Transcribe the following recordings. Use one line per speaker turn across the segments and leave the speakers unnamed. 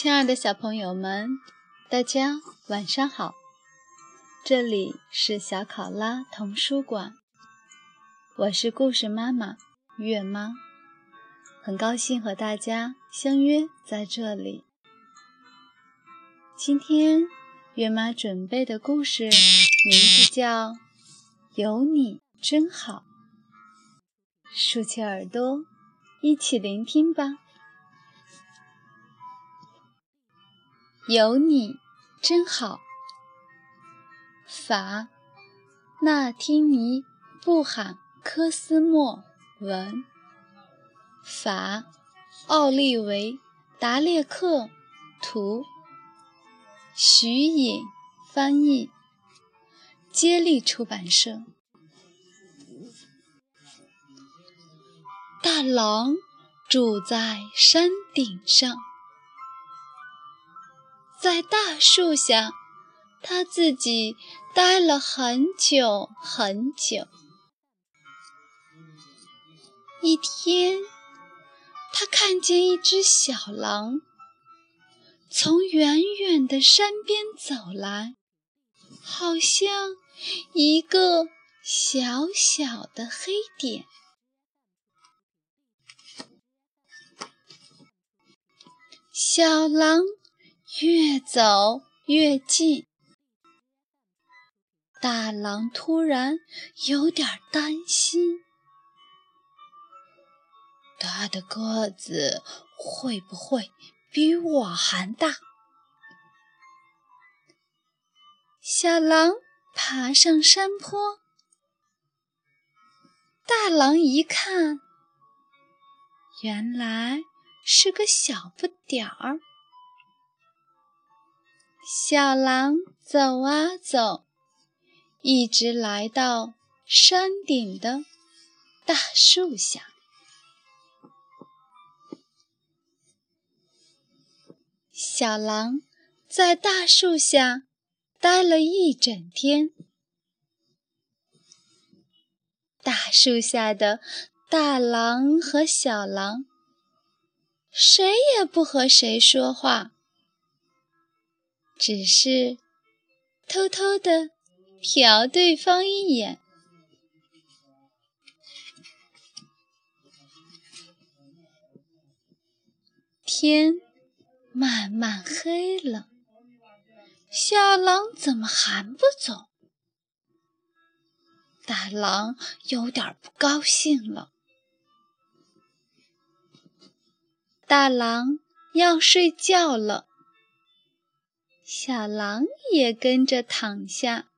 亲爱的小朋友们，大家晚上好！这里是小考拉童书馆，我是故事妈妈月妈，很高兴和大家相约在这里。今天月妈准备的故事名字叫《有你真好》，竖起耳朵，一起聆听吧。有你真好。法纳汀尼布罕科斯莫文，法奥利维达列克图，徐颖翻译，接力出版社。大狼住在山顶上。在大树下，他自己待了很久很久。一天，他看见一只小狼从远远的山边走来，好像一个小小的黑点。小狼。越走越近，大狼突然有点担心：他的个子会不会比我还大？小狼爬上山坡，大狼一看，原来是个小不点儿。小狼走啊走，一直来到山顶的大树下。小狼在大树下待了一整天。大树下的大狼和小狼，谁也不和谁说话。只是偷偷的瞟对方一眼。天慢慢黑了，小狼怎么还不走？大狼有点不高兴了。大狼要睡觉了。小狼也跟着躺下，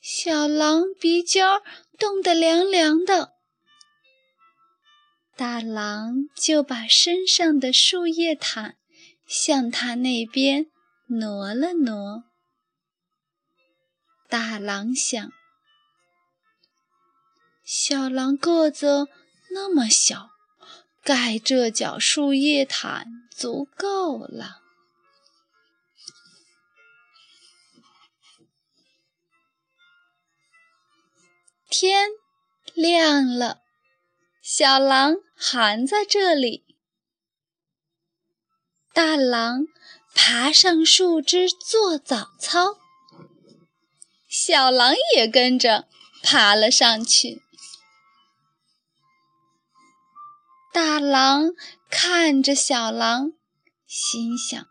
小狼鼻尖儿冻得凉凉的，大狼就把身上的树叶毯向他那边挪了挪。大狼想，小狼个子那么小，盖这角树叶毯足够了。天亮了，小狼还在这里。大狼爬上树枝做早操，小狼也跟着爬了上去。大狼看着小狼，心想：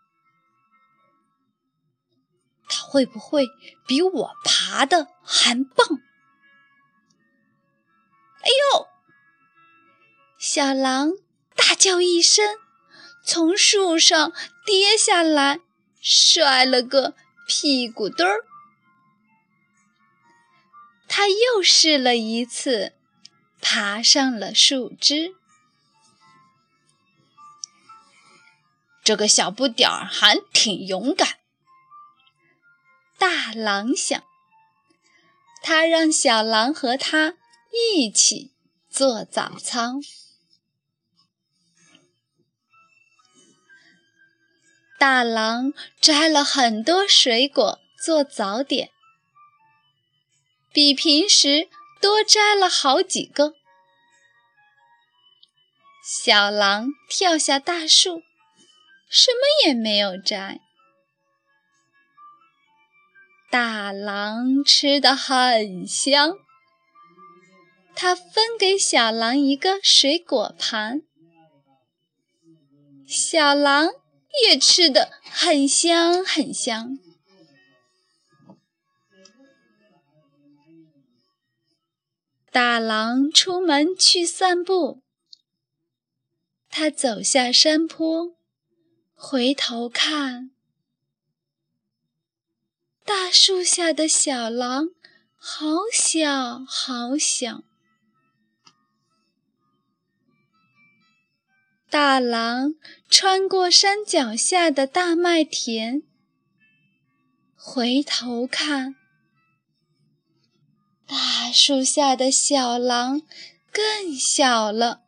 他会不会比我爬的还棒？哎呦！小狼大叫一声，从树上跌下来，摔了个屁股墩儿。他又试了一次，爬上了树枝。这个小不点儿还挺勇敢，大狼想。他让小狼和他。一起做早操。大狼摘了很多水果做早点，比平时多摘了好几个。小狼跳下大树，什么也没有摘。大狼吃得很香，他分给小狼一个水果盘，小狼也吃得很香很香。大狼出门去散步，他走下山坡，回头看。大树下的小狼，好小好小。大狼穿过山脚下的大麦田，回头看，大树下的小狼更小了。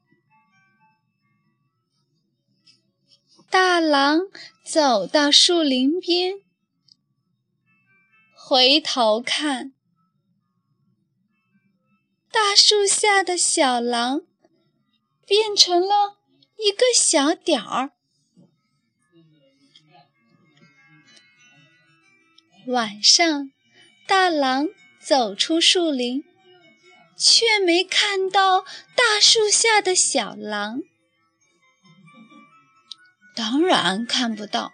大狼走到树林边。回头看，大树下的小狼变成了一个小点儿。晚上，大狼走出树林，却没看到大树下的小狼。当然看不到，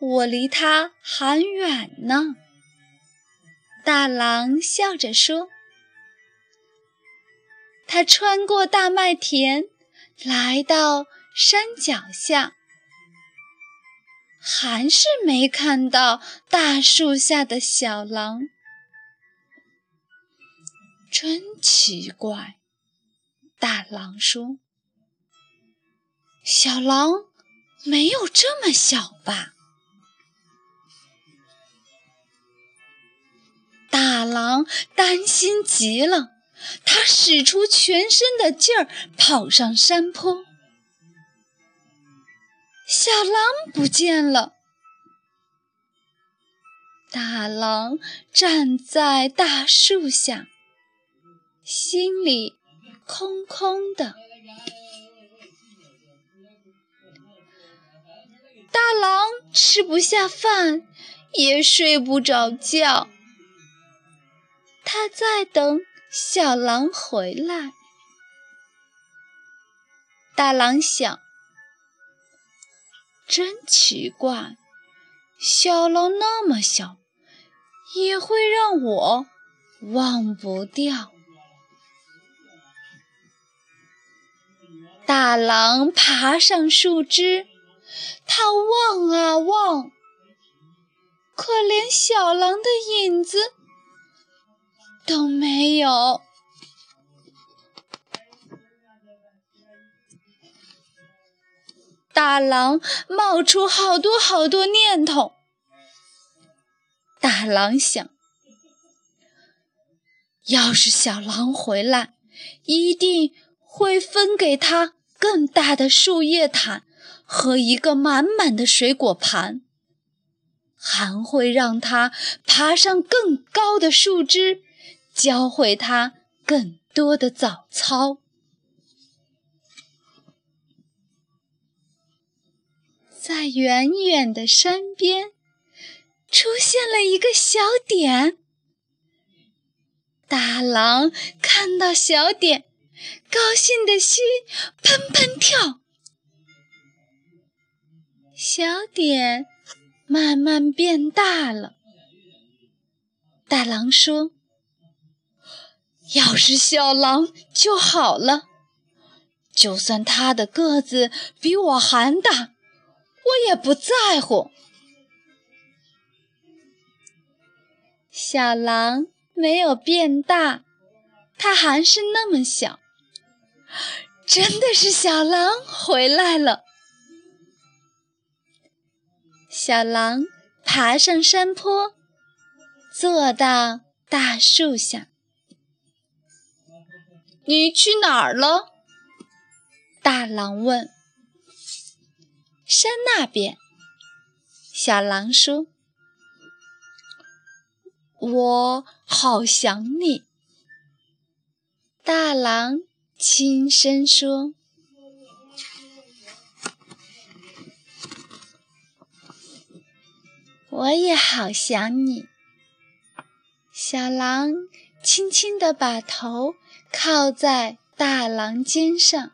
我离它还远呢。大狼笑着说：“他穿过大麦田，来到山脚下，还是没看到大树下的小狼。真奇怪。”大狼说：“小狼没有这么小吧？”大狼担心极了，他使出全身的劲儿跑上山坡。小狼不见了。大狼站在大树下，心里空空的。大狼吃不下饭，也睡不着觉。他在等小狼回来。大狼想：真奇怪，小狼那么小，也会让我忘不掉。大狼爬上树枝，他望啊望，可连小狼的影子。都没有。大狼冒出好多好多念头。大狼想：要是小狼回来，一定会分给他更大的树叶毯和一个满满的水果盘，还会让他爬上更高的树枝。教会他更多的早操。在远远的山边，出现了一个小点。大狼看到小点，高兴的心砰砰跳。小点慢慢变大了。大狼说。要是小狼就好了，就算它的个子比我还大，我也不在乎。小狼没有变大，它还是那么小。真的是小狼回来了。小狼爬上山坡，坐到大树下。你去哪儿了？大狼问。山那边。小狼说：“我好想你。”大狼轻声说：“我也好想你。”小狼轻轻地把头靠在大狼肩上，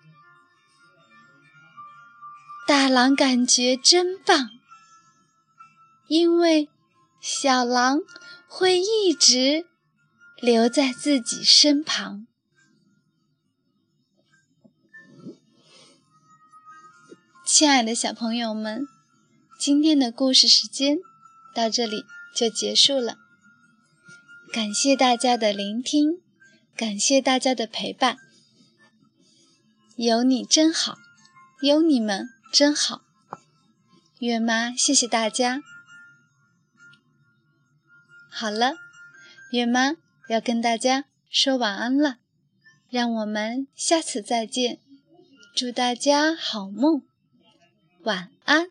大狼感觉真棒，因为小狼会一直留在自己身旁。亲爱的小朋友们，今天的故事时间到这里就结束了。感谢大家的聆听，感谢大家的陪伴。有你真好，有你们真好。月妈，谢谢大家。好了，月妈要跟大家说晚安了，让我们下次再见。祝大家好梦，晚安。